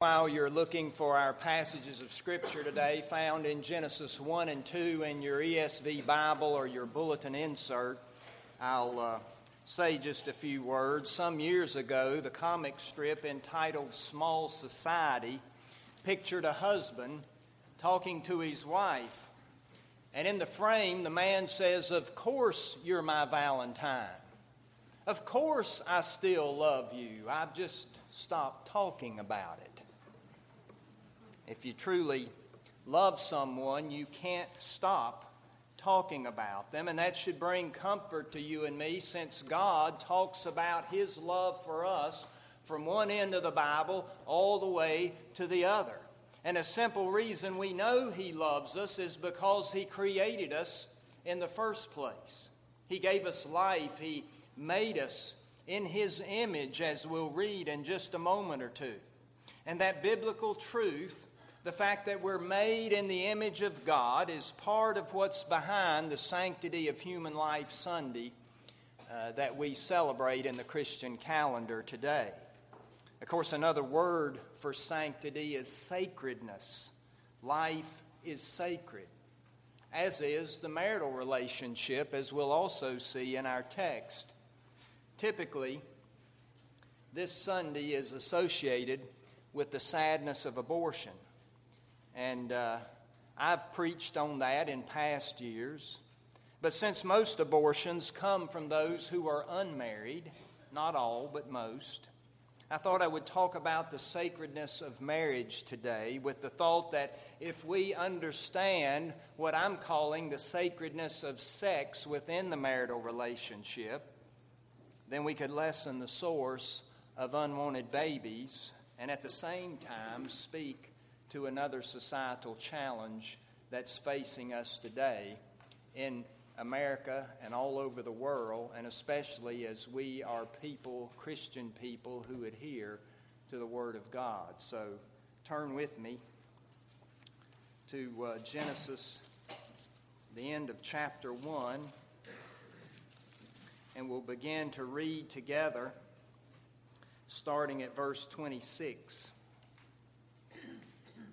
While you're looking for our passages of Scripture today, found in Genesis 1 and 2 in your ESV Bible or your bulletin insert, I'll uh, say just a few words. Some years ago, the comic strip entitled Small Society pictured a husband talking to his wife. And in the frame, the man says, Of course, you're my Valentine. Of course, I still love you. I've just stopped talking about it. If you truly love someone, you can't stop talking about them. And that should bring comfort to you and me since God talks about His love for us from one end of the Bible all the way to the other. And a simple reason we know He loves us is because He created us in the first place. He gave us life, He made us in His image, as we'll read in just a moment or two. And that biblical truth the fact that we're made in the image of God is part of what's behind the Sanctity of Human Life Sunday uh, that we celebrate in the Christian calendar today. Of course, another word for sanctity is sacredness. Life is sacred, as is the marital relationship, as we'll also see in our text. Typically, this Sunday is associated with the sadness of abortion. And uh, I've preached on that in past years. But since most abortions come from those who are unmarried, not all, but most, I thought I would talk about the sacredness of marriage today with the thought that if we understand what I'm calling the sacredness of sex within the marital relationship, then we could lessen the source of unwanted babies and at the same time speak to another societal challenge that's facing us today in America and all over the world, and especially as we are people, Christian people, who adhere to the Word of God. So turn with me to uh, Genesis, the end of chapter 1, and we'll begin to read together, starting at verse 26.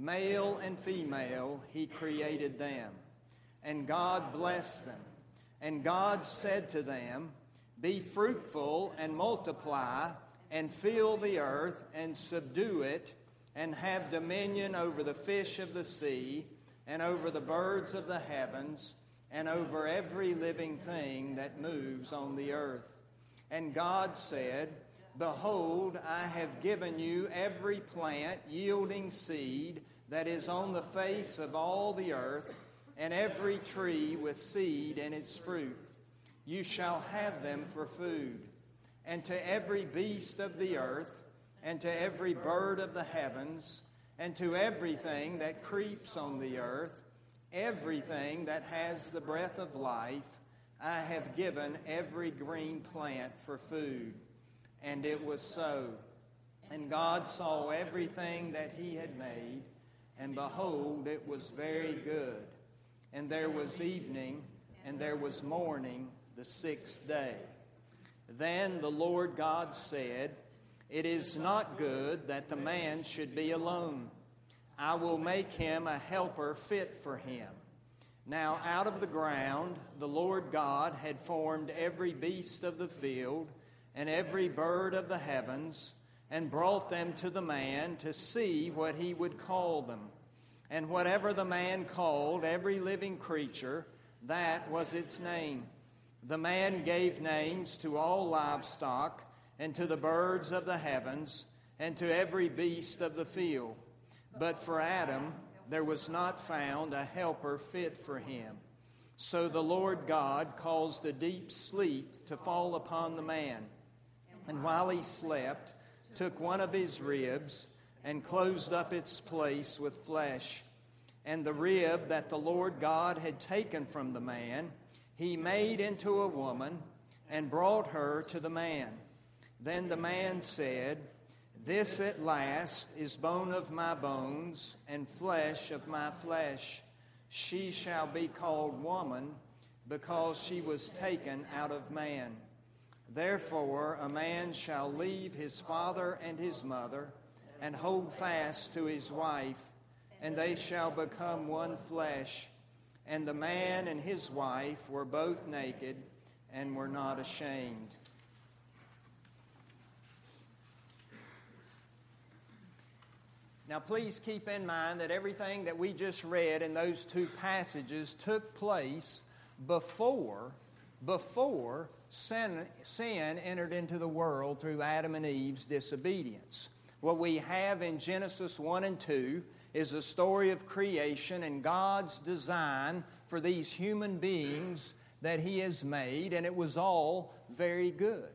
Male and female, he created them. And God blessed them. And God said to them, Be fruitful and multiply, and fill the earth and subdue it, and have dominion over the fish of the sea, and over the birds of the heavens, and over every living thing that moves on the earth. And God said, Behold, I have given you every plant yielding seed that is on the face of all the earth, and every tree with seed in its fruit. You shall have them for food. And to every beast of the earth, and to every bird of the heavens, and to everything that creeps on the earth, everything that has the breath of life, I have given every green plant for food. And it was so. And God saw everything that He had made and behold, it was very good. And there was evening, and there was morning, the sixth day. Then the Lord God said, It is not good that the man should be alone. I will make him a helper fit for him. Now, out of the ground, the Lord God had formed every beast of the field and every bird of the heavens and brought them to the man to see what he would call them. And whatever the man called every living creature, that was its name. The man gave names to all livestock, and to the birds of the heavens, and to every beast of the field. But for Adam, there was not found a helper fit for him. So the Lord God caused a deep sleep to fall upon the man. And while he slept, took one of his ribs and closed up its place with flesh. And the rib that the Lord God had taken from the man, he made into a woman and brought her to the man. Then the man said, This at last is bone of my bones and flesh of my flesh. She shall be called woman because she was taken out of man. Therefore, a man shall leave his father and his mother and hold fast to his wife, and they shall become one flesh. And the man and his wife were both naked and were not ashamed. Now, please keep in mind that everything that we just read in those two passages took place before, before sin, sin entered into the world through Adam and Eve's disobedience. What we have in Genesis 1 and 2 is a story of creation and God's design for these human beings that He has made, and it was all very good.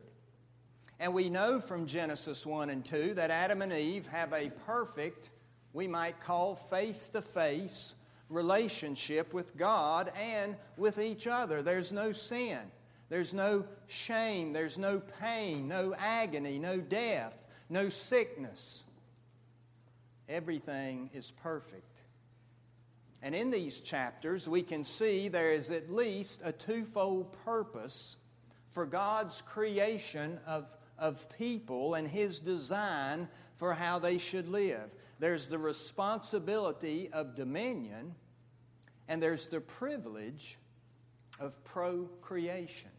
And we know from Genesis 1 and 2 that Adam and Eve have a perfect, we might call face to face relationship with God and with each other. There's no sin, there's no shame, there's no pain, no agony, no death, no sickness. Everything is perfect. And in these chapters, we can see there is at least a twofold purpose for God's creation of, of people and His design for how they should live. There's the responsibility of dominion, and there's the privilege of procreation.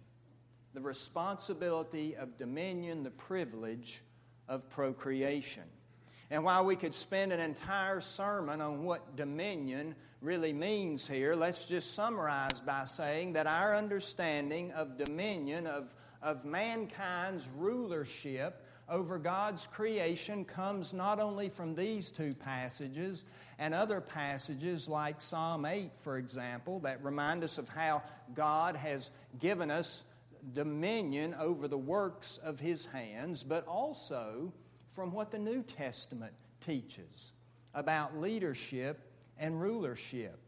The responsibility of dominion, the privilege of procreation. And while we could spend an entire sermon on what dominion really means here, let's just summarize by saying that our understanding of dominion, of, of mankind's rulership over God's creation, comes not only from these two passages and other passages like Psalm 8, for example, that remind us of how God has given us dominion over the works of His hands, but also from what the New Testament teaches about leadership and rulership,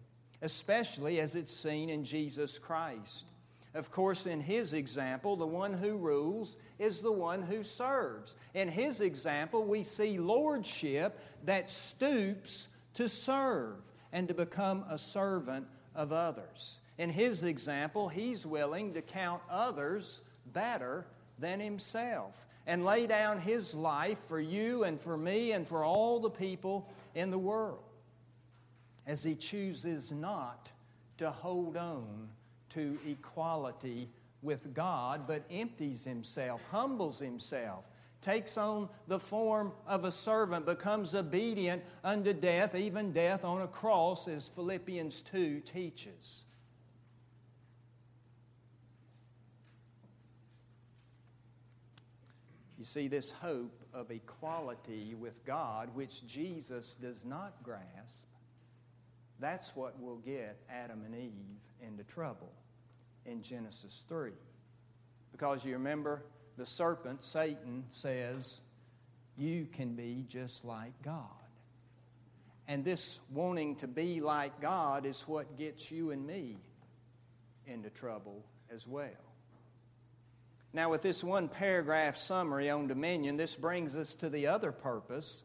especially as it's seen in Jesus Christ. Of course, in his example, the one who rules is the one who serves. In his example, we see lordship that stoops to serve and to become a servant of others. In his example, he's willing to count others better than himself and lay down his life for you and for me and for all the people in the world as he chooses not to hold on to equality with God, but empties himself, humbles himself, takes on the form of a servant, becomes obedient unto death, even death on a cross, as Philippians 2 teaches. You see, this hope of equality with God, which Jesus does not grasp, that's what will get Adam and Eve into trouble in Genesis 3. Because you remember, the serpent, Satan, says, You can be just like God. And this wanting to be like God is what gets you and me into trouble as well. Now, with this one paragraph summary on dominion, this brings us to the other purpose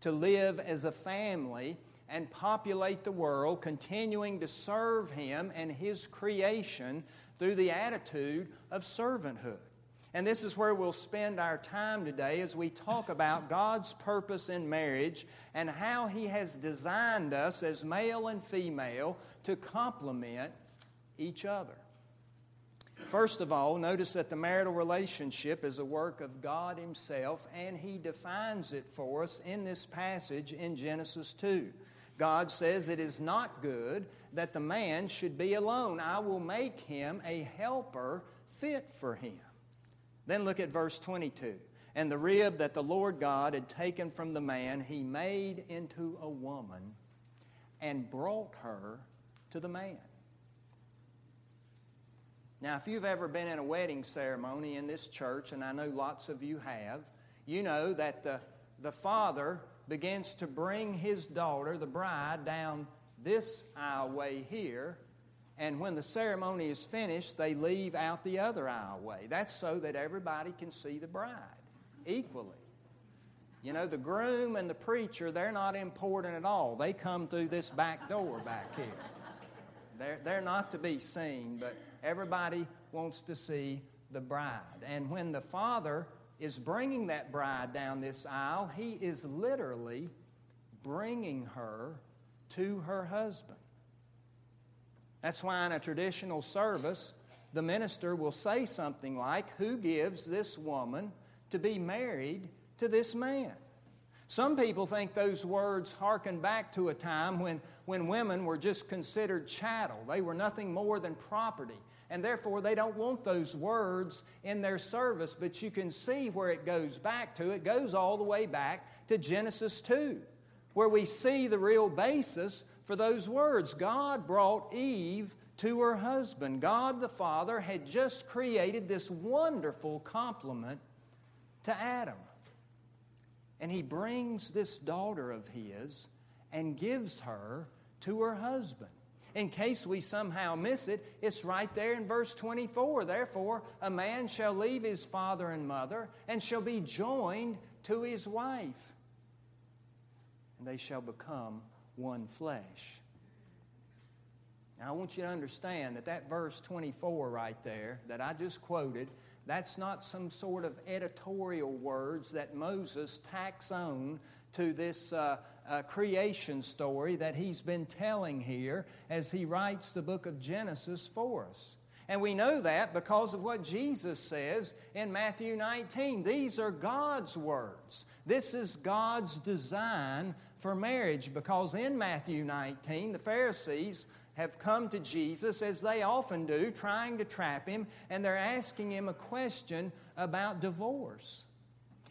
to live as a family and populate the world, continuing to serve Him and His creation through the attitude of servanthood. And this is where we'll spend our time today as we talk about God's purpose in marriage and how He has designed us as male and female to complement each other. First of all, notice that the marital relationship is a work of God Himself, and He defines it for us in this passage in Genesis 2. God says, It is not good that the man should be alone. I will make him a helper fit for him. Then look at verse 22. And the rib that the Lord God had taken from the man, he made into a woman and brought her to the man. Now, if you've ever been in a wedding ceremony in this church, and I know lots of you have, you know that the, the father begins to bring his daughter, the bride, down this aisleway here. And when the ceremony is finished, they leave out the other aisleway. That's so that everybody can see the bride equally. You know, the groom and the preacher, they're not important at all. They come through this back door back here. They're, they're not to be seen, but everybody wants to see the bride. And when the father is bringing that bride down this aisle, he is literally bringing her to her husband. That's why in a traditional service, the minister will say something like, Who gives this woman to be married to this man? Some people think those words harken back to a time when, when women were just considered chattel. They were nothing more than property. And therefore, they don't want those words in their service. But you can see where it goes back to. It goes all the way back to Genesis 2, where we see the real basis for those words. God brought Eve to her husband. God the Father had just created this wonderful complement to Adam. And he brings this daughter of his and gives her to her husband. In case we somehow miss it, it's right there in verse 24. Therefore, a man shall leave his father and mother and shall be joined to his wife, and they shall become one flesh. Now, I want you to understand that that verse 24 right there that I just quoted that's not some sort of editorial words that Moses tacks on to this uh, uh, creation story that he's been telling here as he writes the book of Genesis for us. And we know that because of what Jesus says in Matthew 19. These are God's words. This is God's design for marriage because in Matthew 19, the Pharisees have come to Jesus, as they often do, trying to trap him, and they're asking him a question about divorce.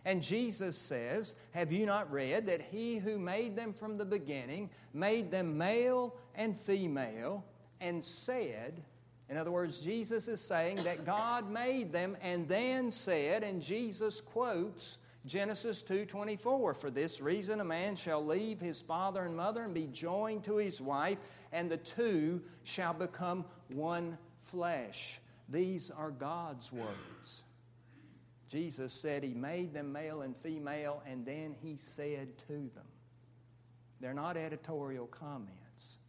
And Jesus says, Have you not read that he who made them from the beginning made them male and female, and said, in other words, Jesus is saying that God made them and then said, and Jesus quotes Genesis 2:24 For this reason a man shall leave his father and mother and be joined to his wife and the two shall become one flesh. These are God's words. Jesus said he made them male and female and then he said to them. They're not editorial comments.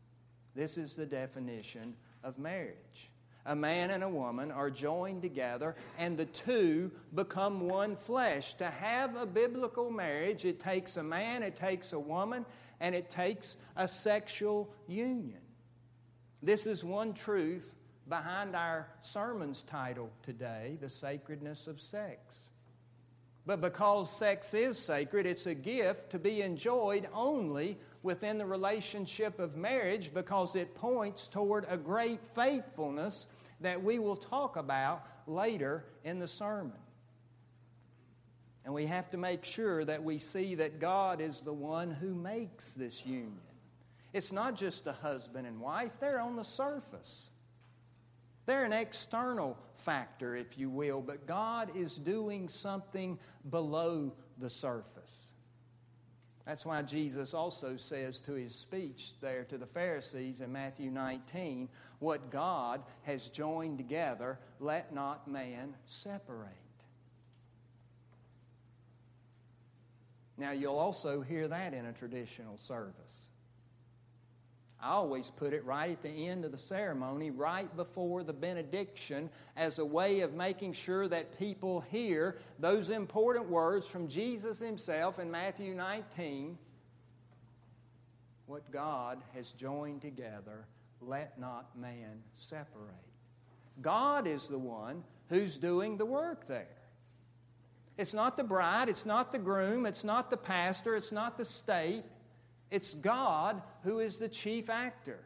This is the definition of marriage a man and a woman are joined together and the two become one flesh. To have a biblical marriage, it takes a man, it takes a woman, and it takes a sexual union. This is one truth behind our sermon's title today the sacredness of sex. But because sex is sacred, it's a gift to be enjoyed only within the relationship of marriage because it points toward a great faithfulness that we will talk about later in the sermon. And we have to make sure that we see that God is the one who makes this union. It's not just a husband and wife, they're on the surface. They're an external factor, if you will, but God is doing something below the surface. That's why Jesus also says to his speech there to the Pharisees in Matthew 19, What God has joined together, let not man separate. Now, you'll also hear that in a traditional service. I always put it right at the end of the ceremony, right before the benediction, as a way of making sure that people hear those important words from Jesus himself in Matthew 19 What God has joined together, let not man separate. God is the one who's doing the work there. It's not the bride, it's not the groom, it's not the pastor, it's not the state. It's God who is the chief actor.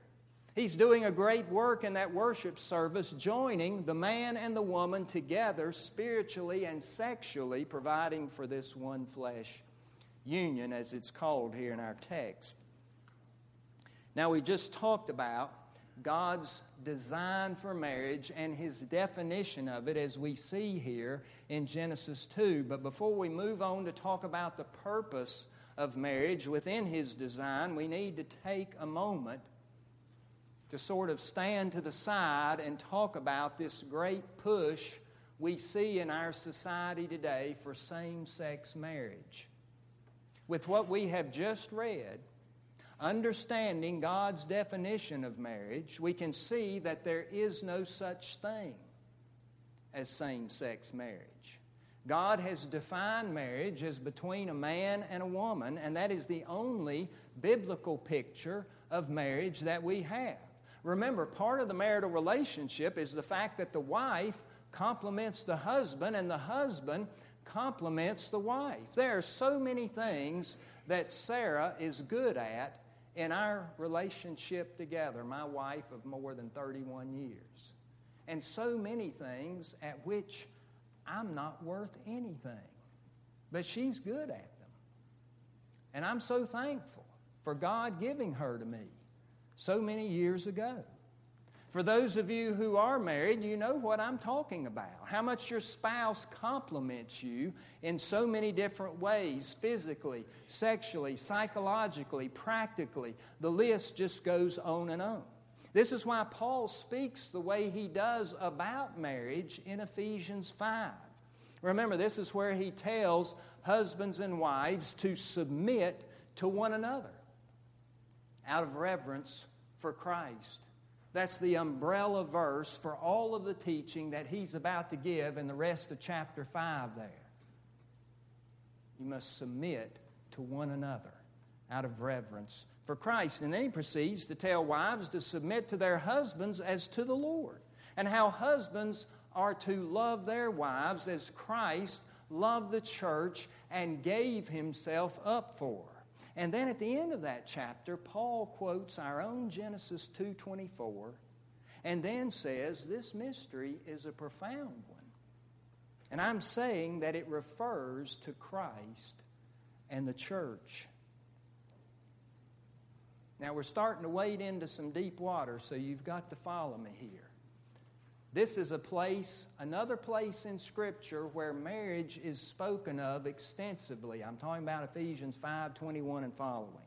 He's doing a great work in that worship service, joining the man and the woman together spiritually and sexually, providing for this one flesh union, as it's called here in our text. Now, we just talked about God's design for marriage and his definition of it as we see here in Genesis 2. But before we move on to talk about the purpose of marriage within His design, we need to take a moment to sort of stand to the side and talk about this great push we see in our society today for same sex marriage. With what we have just read, understanding God's definition of marriage, we can see that there is no such thing as same sex marriage. God has defined marriage as between a man and a woman, and that is the only biblical picture of marriage that we have. Remember, part of the marital relationship is the fact that the wife complements the husband and the husband complements the wife. There are so many things that Sarah is good at in our relationship together, my wife of more than 31 years. And so many things at which I'm not worth anything. But she's good at them. And I'm so thankful for God giving her to me so many years ago. For those of you who are married, you know what I'm talking about. How much your spouse compliments you in so many different ways physically, sexually, psychologically, practically. The list just goes on and on. This is why Paul speaks the way he does about marriage in Ephesians 5. Remember, this is where he tells husbands and wives to submit to one another out of reverence for Christ. That's the umbrella verse for all of the teaching that he's about to give in the rest of chapter 5 there. You must submit to one another out of reverence for Christ. And then he proceeds to tell wives to submit to their husbands as to the Lord, and how husbands are to love their wives as Christ loved the church and gave himself up for. And then at the end of that chapter, Paul quotes our own Genesis 2:24 and then says this mystery is a profound one. And I'm saying that it refers to Christ and the church. Now we're starting to wade into some deep water, so you've got to follow me here. This is a place, another place in Scripture where marriage is spoken of extensively. I'm talking about Ephesians 5 21 and following.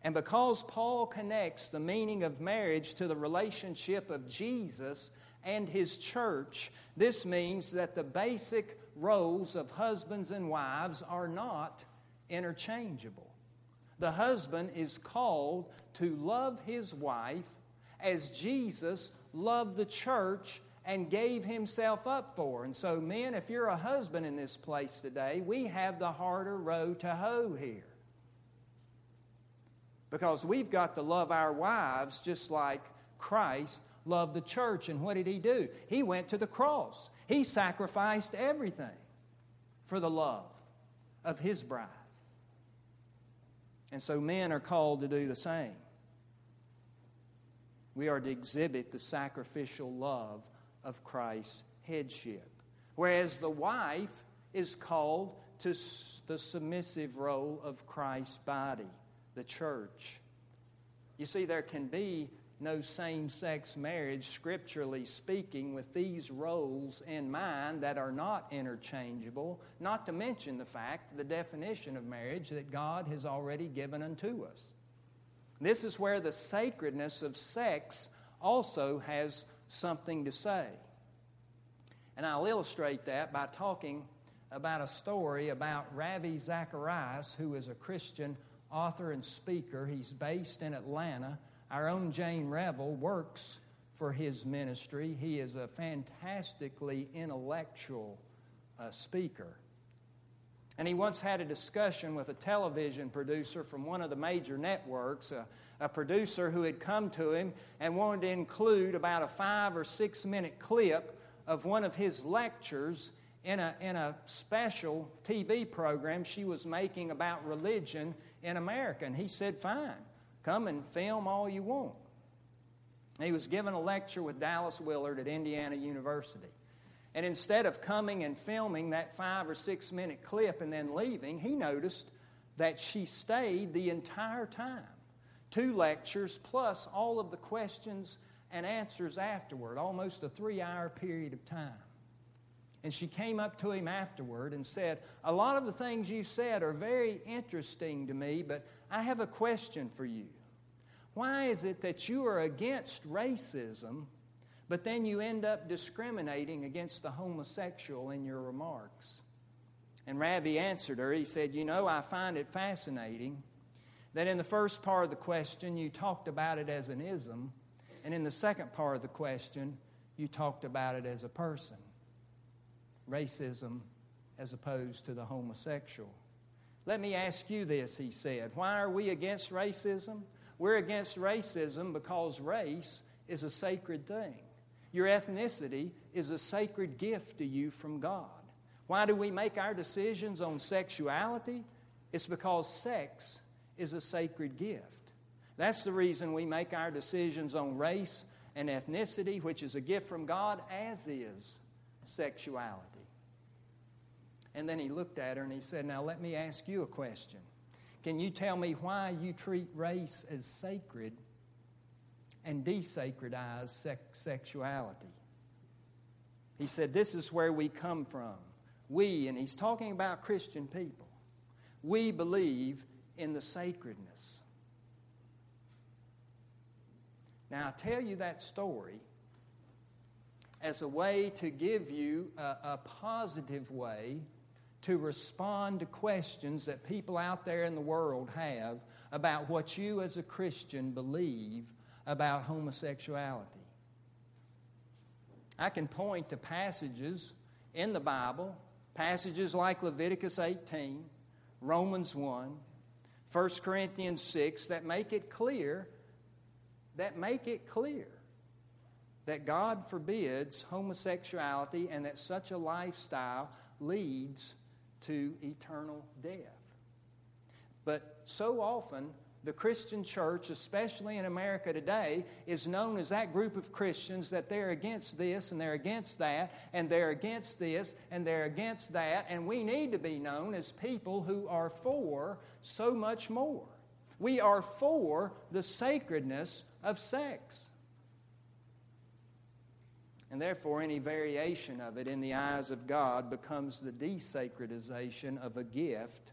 And because Paul connects the meaning of marriage to the relationship of Jesus and his church, this means that the basic roles of husbands and wives are not interchangeable. The husband is called to love his wife as Jesus loved the church and gave himself up for. And so, men, if you're a husband in this place today, we have the harder row to hoe here. Because we've got to love our wives just like Christ loved the church. And what did he do? He went to the cross, he sacrificed everything for the love of his bride. And so, men are called to do the same. We are to exhibit the sacrificial love of Christ's headship. Whereas the wife is called to the submissive role of Christ's body, the church. You see, there can be no same sex marriage, scripturally speaking, with these roles in mind that are not interchangeable, not to mention the fact, the definition of marriage that God has already given unto us. This is where the sacredness of sex also has something to say. And I'll illustrate that by talking about a story about Ravi Zacharias, who is a Christian author and speaker. He's based in Atlanta. Our own Jane Revel works for his ministry. He is a fantastically intellectual uh, speaker. And he once had a discussion with a television producer from one of the major networks, a, a, producer who had come to him and wanted to include about a five or six minute clip of one of his lectures in a, in a special TV program she was making about religion in America. And he said, Fine, come and film all you want. he was given a lecture with Dallas Willard at Indiana University. And instead of coming and filming that five or six minute clip and then leaving, he noticed that she stayed the entire time. Two lectures plus all of the questions and answers afterward, almost a three hour period of time. And she came up to him afterward and said, A lot of the things you said are very interesting to me, but I have a question for you. Why is it that you are against racism, but then you end up discriminating against the homosexual in your remarks? And Ravi answered her. He said, You know, I find it fascinating that in the first part of the question, you talked about it as an ism, and in the second part of the question, you talked about it as a person. Racism as opposed to the homosexual. Let me ask you this, he said. Why are we against racism? We're against racism because race is a sacred thing. Your ethnicity is a sacred gift to you from God. Why do we make our decisions on sexuality? It's because sex is a sacred gift. That's the reason we make our decisions on race and ethnicity, which is a gift from God, as is sexuality. And then he looked at her and he said, Now let me ask you a question. Can you tell me why you treat race as sacred and desacredize sex- sexuality? He said, This is where we come from. We, and he's talking about Christian people, we believe in the sacredness. Now, I tell you that story as a way to give you a, a positive way to respond to questions that people out there in the world have about what you as a Christian believe about homosexuality. I can point to passages in the Bible, passages like Leviticus 18, Romans 1, 1 Corinthians 6 that make it clear that make it clear that God forbids homosexuality and that such a lifestyle leads to eternal death. But so often, the Christian church, especially in America today, is known as that group of Christians that they're against this and they're against that and they're against this and they're against that. And we need to be known as people who are for so much more. We are for the sacredness of sex. And therefore, any variation of it in the eyes of God becomes the desacredization of a gift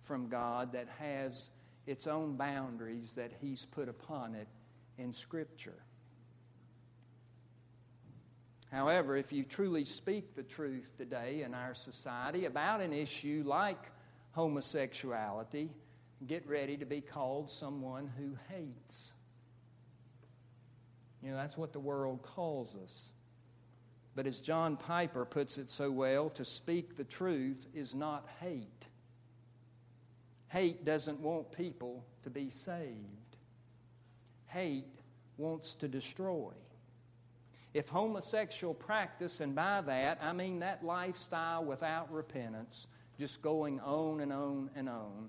from God that has its own boundaries that He's put upon it in Scripture. However, if you truly speak the truth today in our society about an issue like homosexuality, get ready to be called someone who hates. You know, that's what the world calls us. But as John Piper puts it so well, to speak the truth is not hate. Hate doesn't want people to be saved, hate wants to destroy. If homosexual practice, and by that I mean that lifestyle without repentance, just going on and on and on,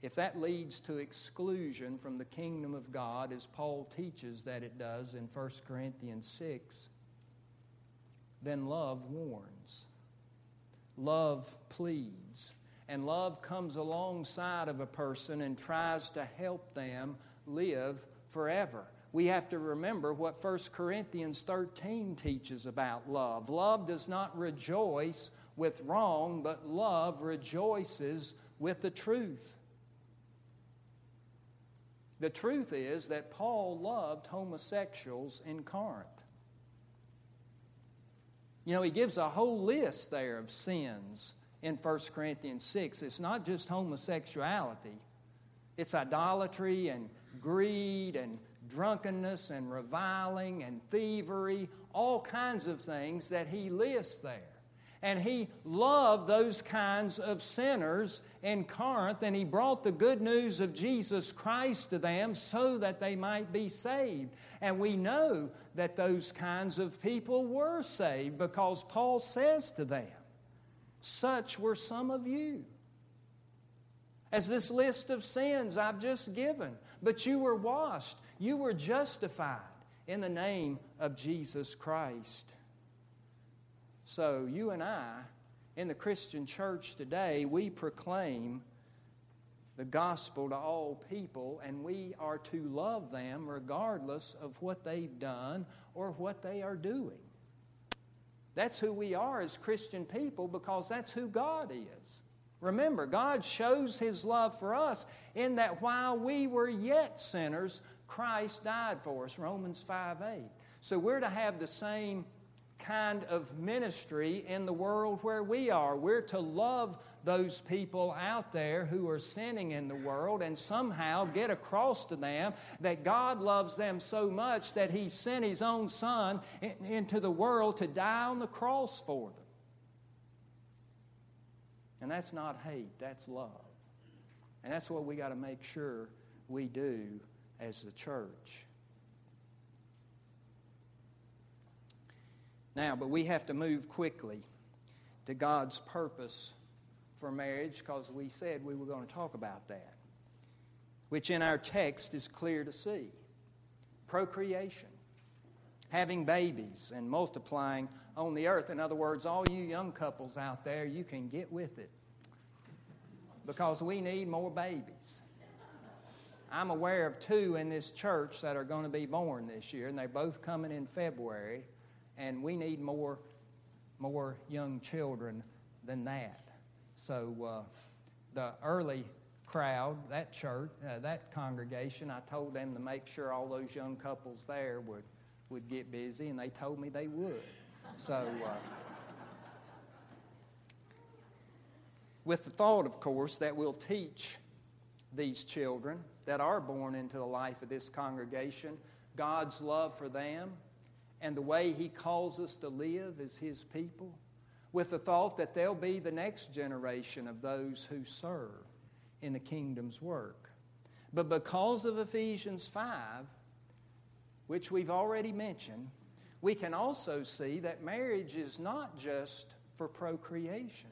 if that leads to exclusion from the kingdom of God, as Paul teaches that it does in 1 Corinthians 6, then love warns. Love pleads. And love comes alongside of a person and tries to help them live forever. We have to remember what 1 Corinthians 13 teaches about love. Love does not rejoice with wrong, but love rejoices with the truth. The truth is that Paul loved homosexuals in Corinth. You know, he gives a whole list there of sins in 1 Corinthians 6. It's not just homosexuality, it's idolatry and greed and drunkenness and reviling and thievery, all kinds of things that he lists there. And he loved those kinds of sinners in Corinth, and he brought the good news of Jesus Christ to them so that they might be saved. And we know that those kinds of people were saved because Paul says to them, Such were some of you. As this list of sins I've just given, but you were washed, you were justified in the name of Jesus Christ. So, you and I, in the Christian church today, we proclaim the gospel to all people, and we are to love them regardless of what they've done or what they are doing. That's who we are as Christian people because that's who God is. Remember, God shows His love for us in that while we were yet sinners, Christ died for us. Romans 5 8. So we're to have the same kind of ministry in the world where we are. We're to love those people out there who are sinning in the world and somehow get across to them that God loves them so much that He sent His own Son into the world to die on the cross for them. And that's not hate, that's love. And that's what we got to make sure we do as the church. Now, but we have to move quickly to God's purpose for marriage because we said we were going to talk about that, which in our text is clear to see procreation, having babies, and multiplying on the earth. In other words, all you young couples out there, you can get with it because we need more babies. I'm aware of two in this church that are going to be born this year, and they're both coming in February and we need more, more young children than that. So uh, the early crowd, that church, uh, that congregation, I told them to make sure all those young couples there would, would get busy, and they told me they would. So, uh, with the thought, of course, that we'll teach these children that are born into the life of this congregation God's love for them and the way He calls us to live as His people, with the thought that they'll be the next generation of those who serve in the kingdom's work. But because of Ephesians 5, which we've already mentioned, we can also see that marriage is not just for procreation.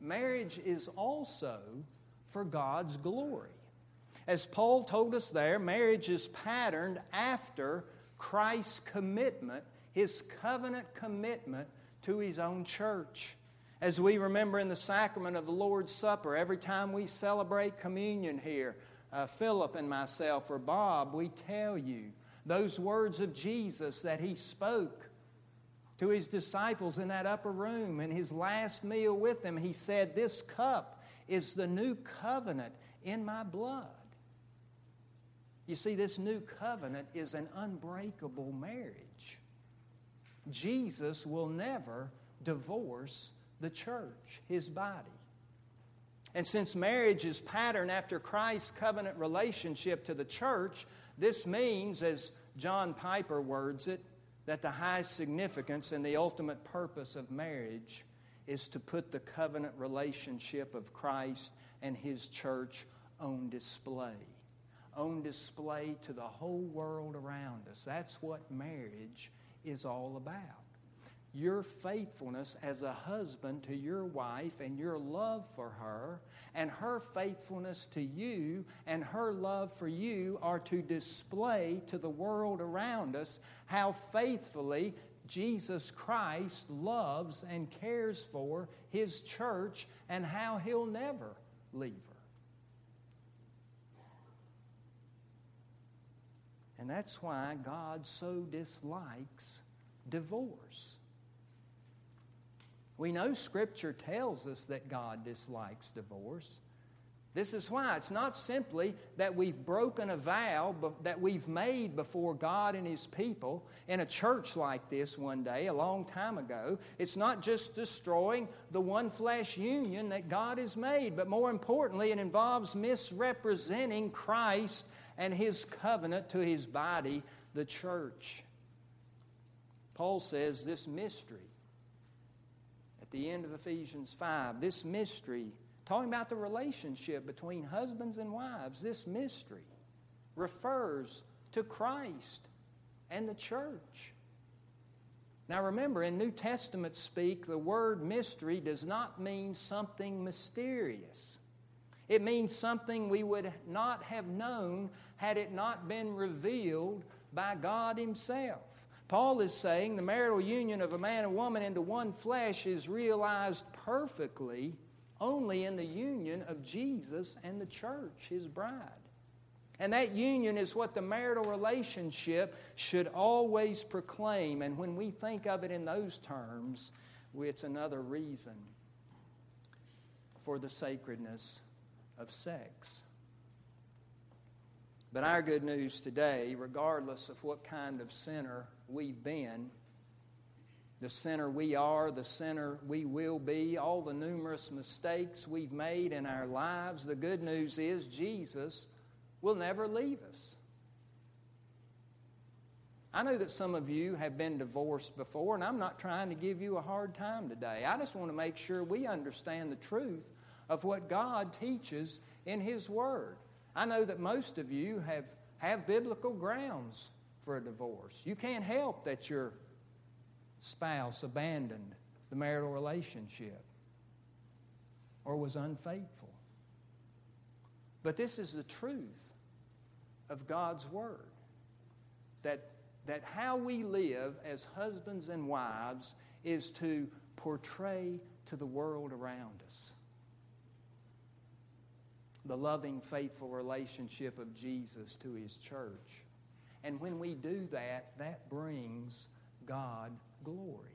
Marriage is also for God's glory. As Paul told us there, marriage is patterned after Christ's commitment, his covenant commitment to his own church. As we remember in the sacrament of the Lord's Supper, every time we celebrate communion here, uh, Philip and myself or Bob, we tell you those words of Jesus that he spoke to his disciples in that upper room in his last meal with them. He said, This cup is the new covenant in my blood. You see, this new covenant is an unbreakable marriage. Jesus will never divorce the church, his body. And since marriage is patterned after Christ's covenant relationship to the church, this means, as John Piper words it, that the highest significance and the ultimate purpose of marriage is to put the covenant relationship of Christ and his church on display on display to the whole world around us. That's what marriage is all about. Your faithfulness as a husband to your wife and your love for her, and her faithfulness to you and her love for you are to display to the world around us how faithfully Jesus Christ loves and cares for His church and how He'll never leave her. And that's why God so dislikes divorce. We know Scripture tells us that God dislikes divorce. This is why it's not simply that we've broken a vow that we've made before God and His people in a church like this one day, a long time ago. It's not just destroying the one flesh union that God has made, but more importantly, it involves misrepresenting Christ and his covenant to his body, the church. Paul says this mystery at the end of Ephesians 5, this mystery, talking about the relationship between husbands and wives, this mystery refers to Christ and the church. Now remember, in New Testament speak, the word mystery does not mean something mysterious. It means something we would not have known had it not been revealed by God Himself. Paul is saying the marital union of a man and woman into one flesh is realized perfectly only in the union of Jesus and the church, His bride. And that union is what the marital relationship should always proclaim. And when we think of it in those terms, it's another reason for the sacredness of sex. But our good news today, regardless of what kind of sinner we've been, the sinner we are, the sinner we will be, all the numerous mistakes we've made in our lives, the good news is Jesus will never leave us. I know that some of you have been divorced before, and I'm not trying to give you a hard time today. I just want to make sure we understand the truth of what God teaches in His Word. I know that most of you have, have biblical grounds for a divorce. You can't help that your spouse abandoned the marital relationship or was unfaithful. But this is the truth of God's Word that, that how we live as husbands and wives is to portray to the world around us the loving, faithful relationship of Jesus to His church. And when we do that, that brings God glory.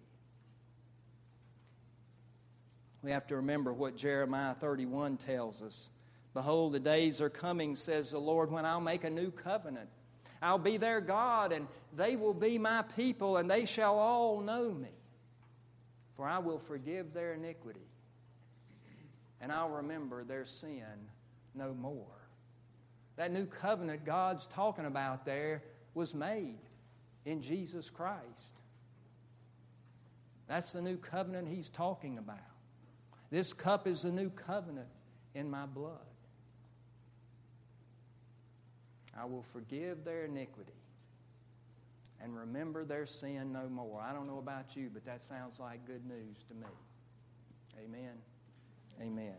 We have to remember what Jeremiah 31 tells us. Behold, the days are coming, says the Lord, when I'll make a new covenant. I'll be their God, and they will be my people, and they shall all know me. For I will forgive their iniquity, and I'll remember their sin no more. That new covenant God's talking about there was made in Jesus Christ. That's the new covenant he's talking about. This cup is the new covenant in my blood. I will forgive their iniquity and remember their sin no more. I don't know about you, but that sounds like good news to me. Amen. Amen.